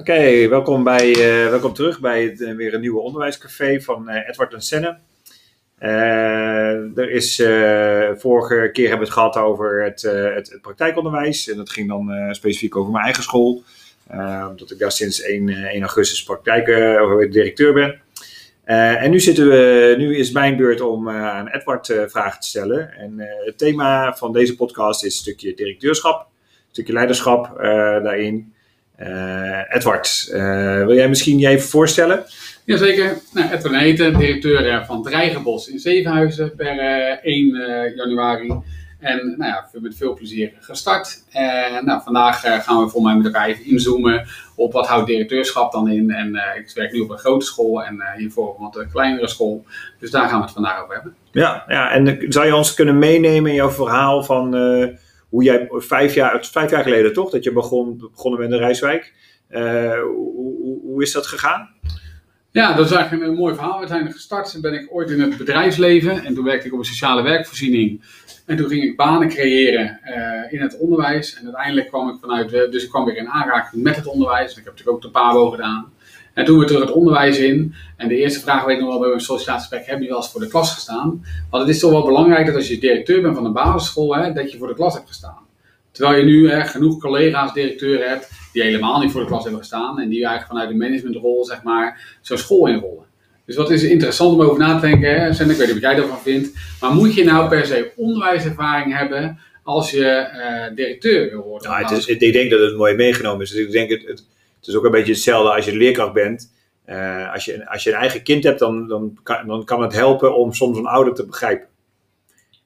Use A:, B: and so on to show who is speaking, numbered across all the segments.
A: Oké, welkom, bij, eh, welkom terug bij het, eh, weer een nieuwe onderwijscafé van eh, Edward en Senne. Er is, vorige keer hebben we het gehad over het, het, praktijkonderwijs. En dat ging dan specifiek over mijn eigen school. Omdat ik daar sinds 1, eh, 1 augustus praktijk, directeur ben. En nu, zitten we, nu is mijn beurt om aan Edward vragen te stellen. En het thema van deze podcast is een stukje directeurschap, een stukje leiderschap daarin. Eh, Edward, eh, wil jij misschien je even voorstellen?
B: Jazeker. Nou, Edwin Heten, directeur eh, van Dreigenbos in Zevenhuizen per eh, 1 eh, januari. En nou ja, met veel plezier gestart. En nou, vandaag gaan we voor mij met elkaar even inzoomen op wat houdt directeurschap dan in. En ik werk nu op een grote school en hiervoor op een wat kleinere school. Dus daar gaan we het vandaag over hebben.
A: Ja, ja, en zou je ons kunnen meenemen in jouw verhaal van hoe jij vijf jaar, vijf jaar geleden toch, dat je begon, begonnen met de Rijswijk. Eh, hoe, hoe, is dat gegaan?
B: Ja, dat is eigenlijk een, mooi verhaal. Uiteindelijk gestart ben ik ooit in het bedrijfsleven en toen werkte ik op een sociale werkvoorziening. En toen ging ik banen creëren eh, in het onderwijs. En uiteindelijk kwam ik vanuit, de- dus ik kwam weer in aanraking met het onderwijs. Ik heb natuurlijk ook de PABO gedaan. En toen weer terug het onderwijs in. En de eerste vraag weet ik nog wel bij een sollicitatiegesprek, heb je wel eens voor de klas gestaan? Want het is toch wel belangrijk dat als je directeur bent van een basisschool, hè, dat je voor de klas hebt gestaan. Terwijl je nu hè, genoeg collega's, directeuren hebt, die helemaal niet voor de klas hebben gestaan. En die eigenlijk vanuit de managementrol, zeg maar, zo'n school inrollen. Dus wat is interessant om over na te denken, hè? Ik weet niet wat jij ervan vindt. Maar moet je nou per se onderwijservaring hebben als je eh, directeur wil worden?
A: Nou, het is, ik denk dat het mooi meegenomen is. Dus ik denk het, het, het is ook een beetje hetzelfde als je leerkracht bent. Eh, als, je, als je een eigen kind hebt, dan, dan, kan, dan kan het helpen om soms een ouder te begrijpen.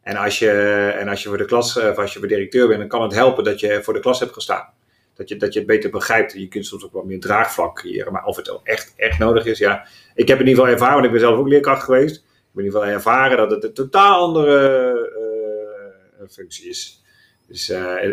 A: En als je, en als je voor de klas, eh, of als je voor directeur bent, dan kan het helpen dat je voor de klas hebt gestaan. Dat je, dat je het beter begrijpt. Je kunt soms ook wat meer draagvlak creëren. Maar of het ook echt, echt nodig is, ja. Ik heb in ieder geval ervaren, want ik ben zelf ook leerkracht geweest. Ik heb in ieder geval ervaren dat het een totaal andere eh, functie is. Dus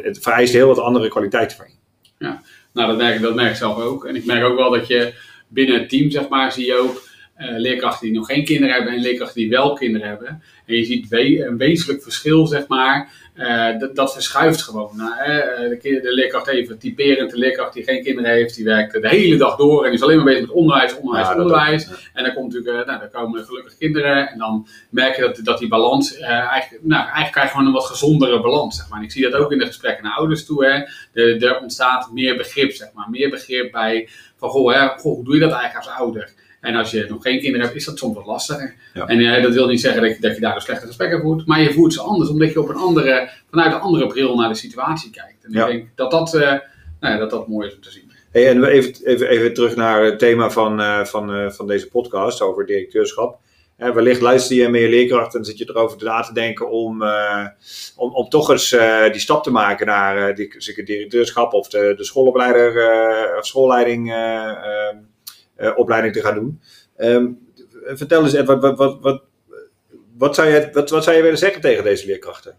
A: het vereist heel wat andere kwaliteiten van je.
B: Nou, dat merk, dat merk ik zelf ook. En ik merk ook wel dat je binnen het team, zeg maar, zie je ook eh, leerkrachten die nog geen kinderen hebben en leerkrachten die wel kinderen hebben. En je ziet we- een wezenlijk verschil, zeg maar. eh, dat, verschuift gewoon. Nou, hè, eh, de, leerkracht even typerend, de leerkracht die geen kinderen heeft, die werkt de hele dag door en is alleen maar bezig met onderwijs, onderwijs,
A: Ja,
B: onderwijs.
A: ook, ja.
B: En dan komt natuurlijk, nou, dan komen gelukkig kinderen en dan merk je dat, dat die balans, eigenlijk, nou, eigenlijk krijg je gewoon een wat gezondere balans, zeg maar. En ik zie dat ook in de gesprekken naar ouders toe, hè. De, er ontstaat meer begrip, zeg maar. Meer begrip bij, van goh, hè, goh, hoe doe je dat eigenlijk als ouder? En als je nog geen kinderen hebt, is dat soms wat lastiger.
A: Ja.
B: En eh, dat wil niet zeggen dat je, dat je daar een slechte gesprekken voert, maar je voert ze anders, omdat je op een andere, vanuit een andere bril naar de situatie kijkt. En
A: Ja.
B: ik denk dat dat, eh, nou ja, dat dat mooi is om te zien.
A: Hey, en even, even, even terug naar het thema van, eh, van, van deze podcast over directeurschap. Wellicht luister je je leerkracht en zit je erover na te denken om, om, om toch eens die stap te maken naar die, zeker directeurschap of de, de schoolopleider of schoolleiding eh, eh, eh, opleiding te gaan doen. Ehm, vertel eens, wat, wat, wat, wat, wat, zou je, wat, wat zou willen zeggen tegen deze leerkrachten?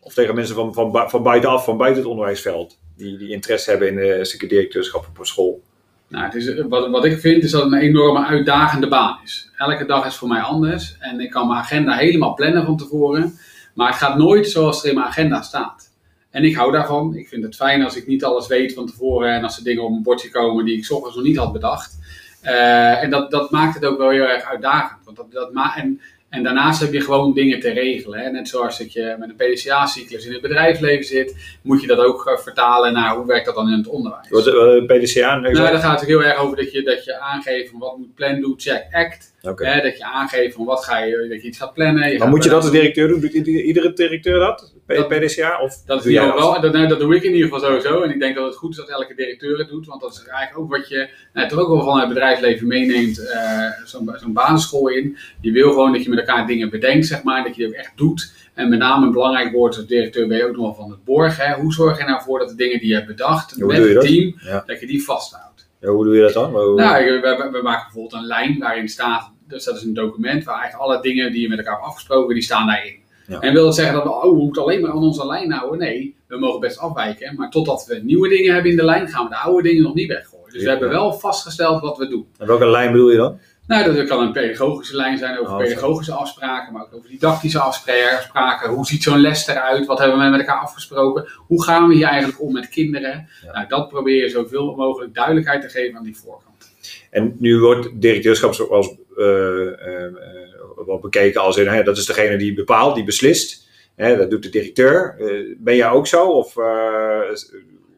A: Of tegen mensen van, van, van buitenaf, van buiten het onderwijsveld, die, die interesse hebben in een stukje directeurschap op school?
B: Nou, het is, wat, wat ik vind is dat het een enorme uitdagende baan is. Elke dag is voor mij anders en ik kan mijn agenda helemaal plannen van tevoren. Maar het gaat nooit zoals er in mijn agenda staat. En ik hou daarvan. Ik vind het fijn als ik niet alles weet van tevoren en als er dingen op mijn bordje komen die ik 's ochtends nog niet had bedacht. Eh, en dat, dat maakt het ook wel heel erg uitdagend. Want dat, dat ma en, en daarnaast heb je gewoon dingen te regelen. Hè. Net zoals dat je met een PDCA-cyclus in het bedrijfsleven zit, moet je dat ook eh, vertalen naar hoe werkt dat dan in het onderwijs.
A: Wat PDCA?
B: Nou, dat gaat natuurlijk heel erg over dat je, dat je aangeeft van wat moet plan, do, check, act. Hè, dat je aangeeft van wat ga je, dat je iets gaat plannen. Je
A: Maar
B: gaat
A: moet je dat als directeur doen? Doet ieder- iedere directeur dat? PDCA? Of
B: Dat,
A: doe jij
B: wel, dat, nou, dat doe ik in ieder geval sowieso. En ik denk dat het goed is dat elke directeur het doet. Want dat is eigenlijk ook wat je nou, toch ook wel van het bedrijfsleven meeneemt. eh, Zo'n zo'n basisschool in. Je wil gewoon dat je met elkaar dingen bedenkt, zeg maar. Dat je die ook echt doet. En met name een belangrijk woord als directeur ben je ook nog wel van het borgen. Hè. Hoe zorg je nou voor dat de dingen die je hebt bedacht met het team,
A: Ja.
B: dat je die vasthoudt.
A: Ja, hoe doe je dat dan? Hoe-
B: Nou, we, we, we maken bijvoorbeeld een lijn waarin staat, dus dat is een document waar eigenlijk alle dingen die je met elkaar hebt afgesproken, die staan daarin.
A: Ja.
B: En wil dat zeggen dat we, oh, we moeten alleen maar aan onze lijn houden? Nee, we mogen best afwijken, maar totdat we nieuwe dingen hebben in de lijn, gaan we de oude dingen nog niet weggooien. Dus we hebben wel vastgesteld wat we doen.
A: En welke lijn bedoel je dan?
B: Nou, dat kan een pedagogische lijn zijn over
A: Oh, zo.
B: pedagogische afspraken, maar ook over didactische afspraken. Hoe ziet zo'n les eruit? Wat hebben we met elkaar afgesproken? Hoe gaan we hier eigenlijk om met kinderen?
A: Ja.
B: Nou, dat probeer je zoveel mogelijk duidelijkheid te geven aan die voorkant.
A: En nu wordt directeurschap zoals eh, eh, eh, wel bekeken als in, hè, dat is degene die bepaalt, die beslist. Hè, dat doet de directeur. Ben jij ook zo? Of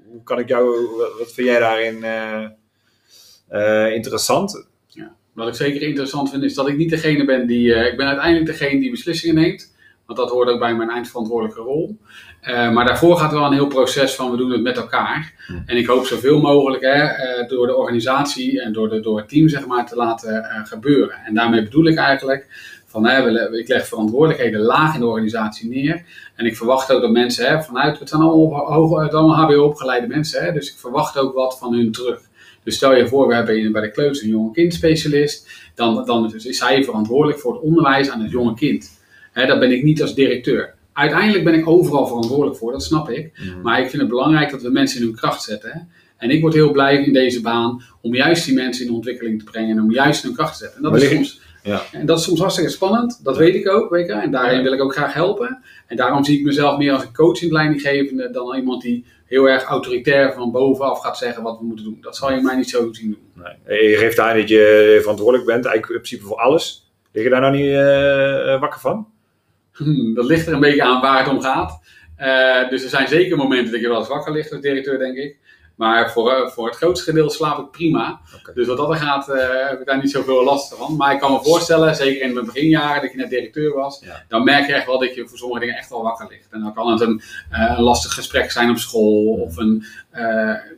A: hoe kan ik jou, wat, vind jij daarin interessant?
B: Wat ik zeker interessant vind, is dat ik niet degene ben die. ik ben uiteindelijk degene die beslissingen neemt. Want dat hoort ook bij mijn eindverantwoordelijke rol. Eh, maar daarvoor gaat wel een heel proces van we doen het met elkaar.
A: Hmm.
B: En ik hoop zoveel mogelijk hè, eh, door de organisatie en door, de, door het team zeg maar, te laten eh, gebeuren. En daarmee bedoel ik eigenlijk van hè, ik leg verantwoordelijkheden laag in de organisatie neer. En ik verwacht ook dat mensen hè, vanuit, het zijn allemaal, hoog, het zijn allemaal HBO opgeleide mensen. Hè, dus ik verwacht ook wat van hun terug. Dus stel je voor, we hebben bij de kleuters een jonge kindspecialist. Dan, dan is hij verantwoordelijk voor het onderwijs aan het jonge kind. Hè, dat ben ik niet als directeur. Uiteindelijk ben ik overal verantwoordelijk voor, dat snap ik. Maar ik vind het belangrijk dat we mensen in hun kracht zetten. hè. En ik word heel blij in deze baan om juist die mensen in ontwikkeling te brengen en om juist in hun kracht te zetten. En dat, is soms,
A: ja.
B: en dat is soms hartstikke spannend, dat weet ik ook. Weet je, en daarin
A: Ja.
B: wil ik ook graag helpen. En daarom zie ik mezelf meer als een coaching leidinggevende dan iemand die heel erg autoritair van bovenaf gaat zeggen wat we moeten doen. Dat zal je mij niet zo zien doen.
A: Nee. Je geeft aan dat je verantwoordelijk bent, eigenlijk in principe voor alles. Lig je daar nou niet eh, eh, wakker van?
B: Hmm, dat ligt er een beetje aan waar het om gaat. Eh, dus er zijn zeker momenten dat je wel eens wakker ligt als directeur, denk ik. Maar voor, eh, voor het grootste gedeelte slaap ik prima. Dus wat dat er gaat, eh, heb ik daar niet zoveel last van. Maar ik kan me voorstellen, zeker in mijn beginjaren, dat je net directeur was.
A: Ja.
B: Dan merk je echt wel dat je voor sommige dingen echt wel wakker ligt. En dan kan het een, eh, een lastig gesprek zijn op school. Of een,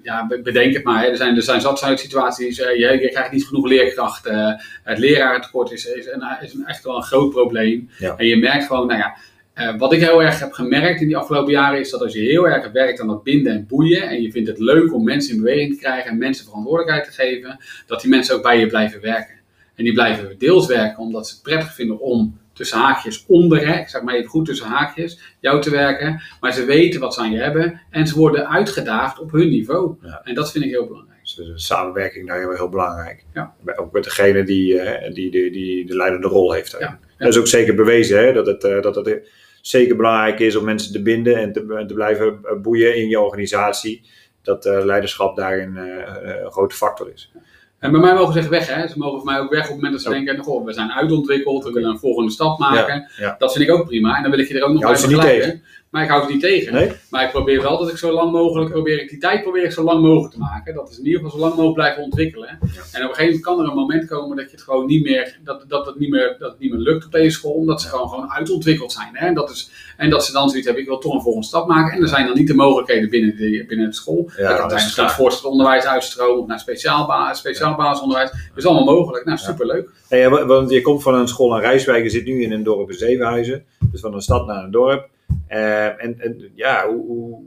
B: ja, be- bedenk het maar. Hè. Er, zijn, er zijn zat situaties, je, je krijgt niet genoeg leerkrachten. het lerarentekort is, is, een, is een, echt wel een groot probleem.
A: Ja.
B: En je merkt gewoon, nou ja, eh, wat ik heel erg heb gemerkt in die afgelopen jaren is dat als je heel erg werkt aan dat binden en boeien en je vindt het leuk om mensen in beweging te krijgen en mensen verantwoordelijkheid te geven, dat die mensen ook bij je blijven werken. En die blijven deels werken omdat ze het prettig vinden om tussen haakjes onder, hè, ik zeg maar even goed tussen haakjes, jou te werken. Maar ze weten wat ze aan je hebben en ze worden uitgedaagd op hun niveau.
A: Ja.
B: En dat vind ik heel belangrijk.
A: Dus de samenwerking daar heel, heel belangrijk.
B: Ja.
A: Ook met degene die, eh, die, die, die de leidende rol heeft.
B: ja.
A: Dat is ook zeker bewezen hè, dat, het, eh, dat het zeker belangrijk is om mensen te binden en te, en te blijven eh, boeien in je organisatie. Dat eh, leiderschap daarin eh, een grote factor is.
B: En bij mij mogen ze echt weg, hè. Ze mogen voor mij ook weg op het moment dat ze
A: Oh.
B: denken, goh, we zijn uitontwikkeld, we willen een volgende stap maken.
A: ja.
B: Dat vind ik ook prima. En dan wil ik je er ook nog bij
A: niet
B: begeleiden. Maar ik houd het niet tegen.
A: Nee?
B: Maar ik probeer wel dat ik zo lang mogelijk, probeer ik die tijd probeer ik zo lang mogelijk te maken. Dat is in ieder geval zo lang mogelijk blijven ontwikkelen. En op een gegeven moment kan er een moment komen dat je het gewoon niet meer, dat, dat het niet meer, dat het niet meer lukt op deze school. Omdat ze gewoon, gewoon uitontwikkeld zijn. Hè? En, dat is, en dat ze dan zoiets hebben, ik wil toch een volgende stap maken. En er zijn dan niet de mogelijkheden binnen de, binnen de school.
A: Ja,
B: dat kan
A: is
B: het voortgezet onderwijs uitstromen of naar speciaal, ba speciaal basisonderwijs. Dat is allemaal mogelijk. Nou, superleuk.
A: Hey, wa- want je komt van een school aan Rijswijk, je zit nu in een dorp in Zevenhuizen. Dus van een stad naar een dorp. Eh, en, en ja, hoe,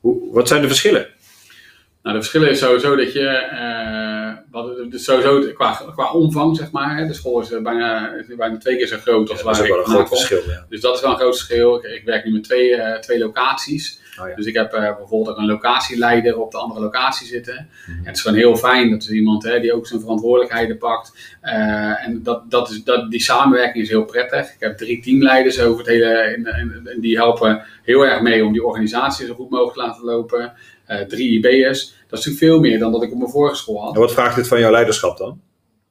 A: hoe, wat zijn de verschillen?
B: Nou, de verschillen is sowieso dat je, eh, wat, dus sowieso qua, qua omvang, zeg maar, hè, de school is eh, bijna, is bijna twee keer zo groot als
A: dat is
B: waar
A: ook wel
B: ik
A: een groot
B: kom.
A: verschil. Ja.
B: Dus dat is wel een groot verschil. Ik, ik werk nu met twee, eh, twee locaties.
A: Oh ja.
B: Dus ik heb bijvoorbeeld ook een locatieleider op de andere locatie zitten.
A: Mhm.
B: En het is gewoon heel fijn dat er iemand hè, die ook zijn verantwoordelijkheden pakt. En dat, dat is, dat, die samenwerking is heel prettig. Ik heb drie teamleiders over het hele. En die helpen heel erg mee om die organisatie zo goed mogelijk te laten lopen. Eh, drie IB'ers. Dat is natuurlijk veel meer dan dat ik op mijn vorige school had.
A: En wat vraagt dit van jouw leiderschap dan?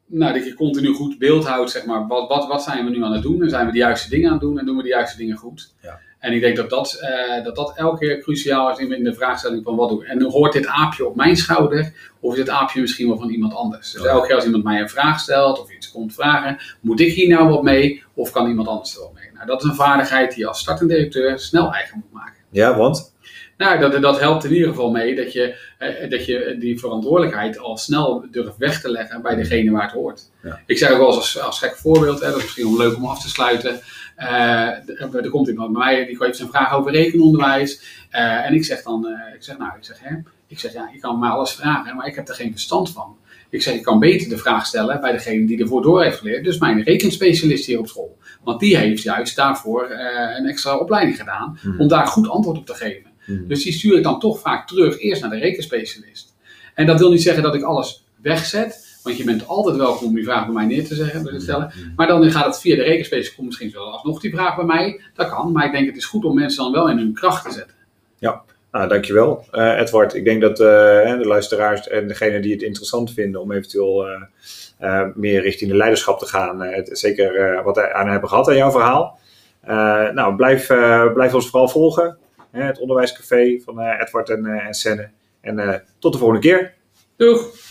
B: Nou, dat je continu goed beeld houdt, zeg maar. Wat, wat, wat zijn we nu aan het doen? En zijn we de juiste dingen aan het doen? En doen we de juiste dingen goed?
A: Ja.
B: En ik denk dat dat, eh, dat dat elke keer cruciaal is in, de vraagstelling van wat doen. En hoort dit aapje op mijn schouder? Of is dit aapje misschien wel van iemand anders? Dus
A: Ja.
B: elke keer als iemand mij een vraag stelt of iets komt vragen, moet ik hier nou wat mee? Of kan iemand anders er wel mee? Nou, dat is een vaardigheid die je als startend directeur snel eigen moet maken.
A: Ja, want?
B: Nou, dat, dat helpt in ieder geval mee dat je, eh, dat je die verantwoordelijkheid al snel durft weg te leggen bij degene waar het hoort.
A: Ja.
B: Ik zeg ook wel eens als, als gek voorbeeld, hè, dat is misschien wel leuk om af te sluiten. Eh, er, komt iemand bij mij die heeft een vraag over rekenonderwijs. Eh, en ik zeg dan, ik zeg nou, ik zeg, hè, ik zeg ja, je kan me alles vragen, maar ik heb er geen verstand van. Ik zeg, je kan beter de vraag stellen bij degene die ervoor door heeft geleerd. Dus mijn rekenspecialist hier op school. Want die heeft juist daarvoor een extra opleiding gedaan
A: Mhm.
B: om daar goed antwoord op te geven.
A: Mhm.
B: Dus die stuur ik dan toch vaak terug eerst naar de rekenspecialist. En dat wil niet zeggen dat ik alles wegzet, Want je bent altijd welkom om je vraag bij mij neer te zeggen, te stellen. Maar dan gaat het via de rekenspace, komt misschien wel alsnog die vraag bij mij. Dat kan, maar ik denk het is goed om mensen dan wel in hun kracht te zetten.
A: Ja, nou, dankjewel uh, Edward. Ik denk dat uh, de luisteraars en degenen die het interessant vinden om eventueel uh, meer richting de leiderschap te gaan, het, zeker wat aan hebben gehad aan jouw verhaal. nou, blijf, blijf ons vooral volgen. Het onderwijscafé van Edward en, en Senne. En tot de volgende keer.
B: Doeg!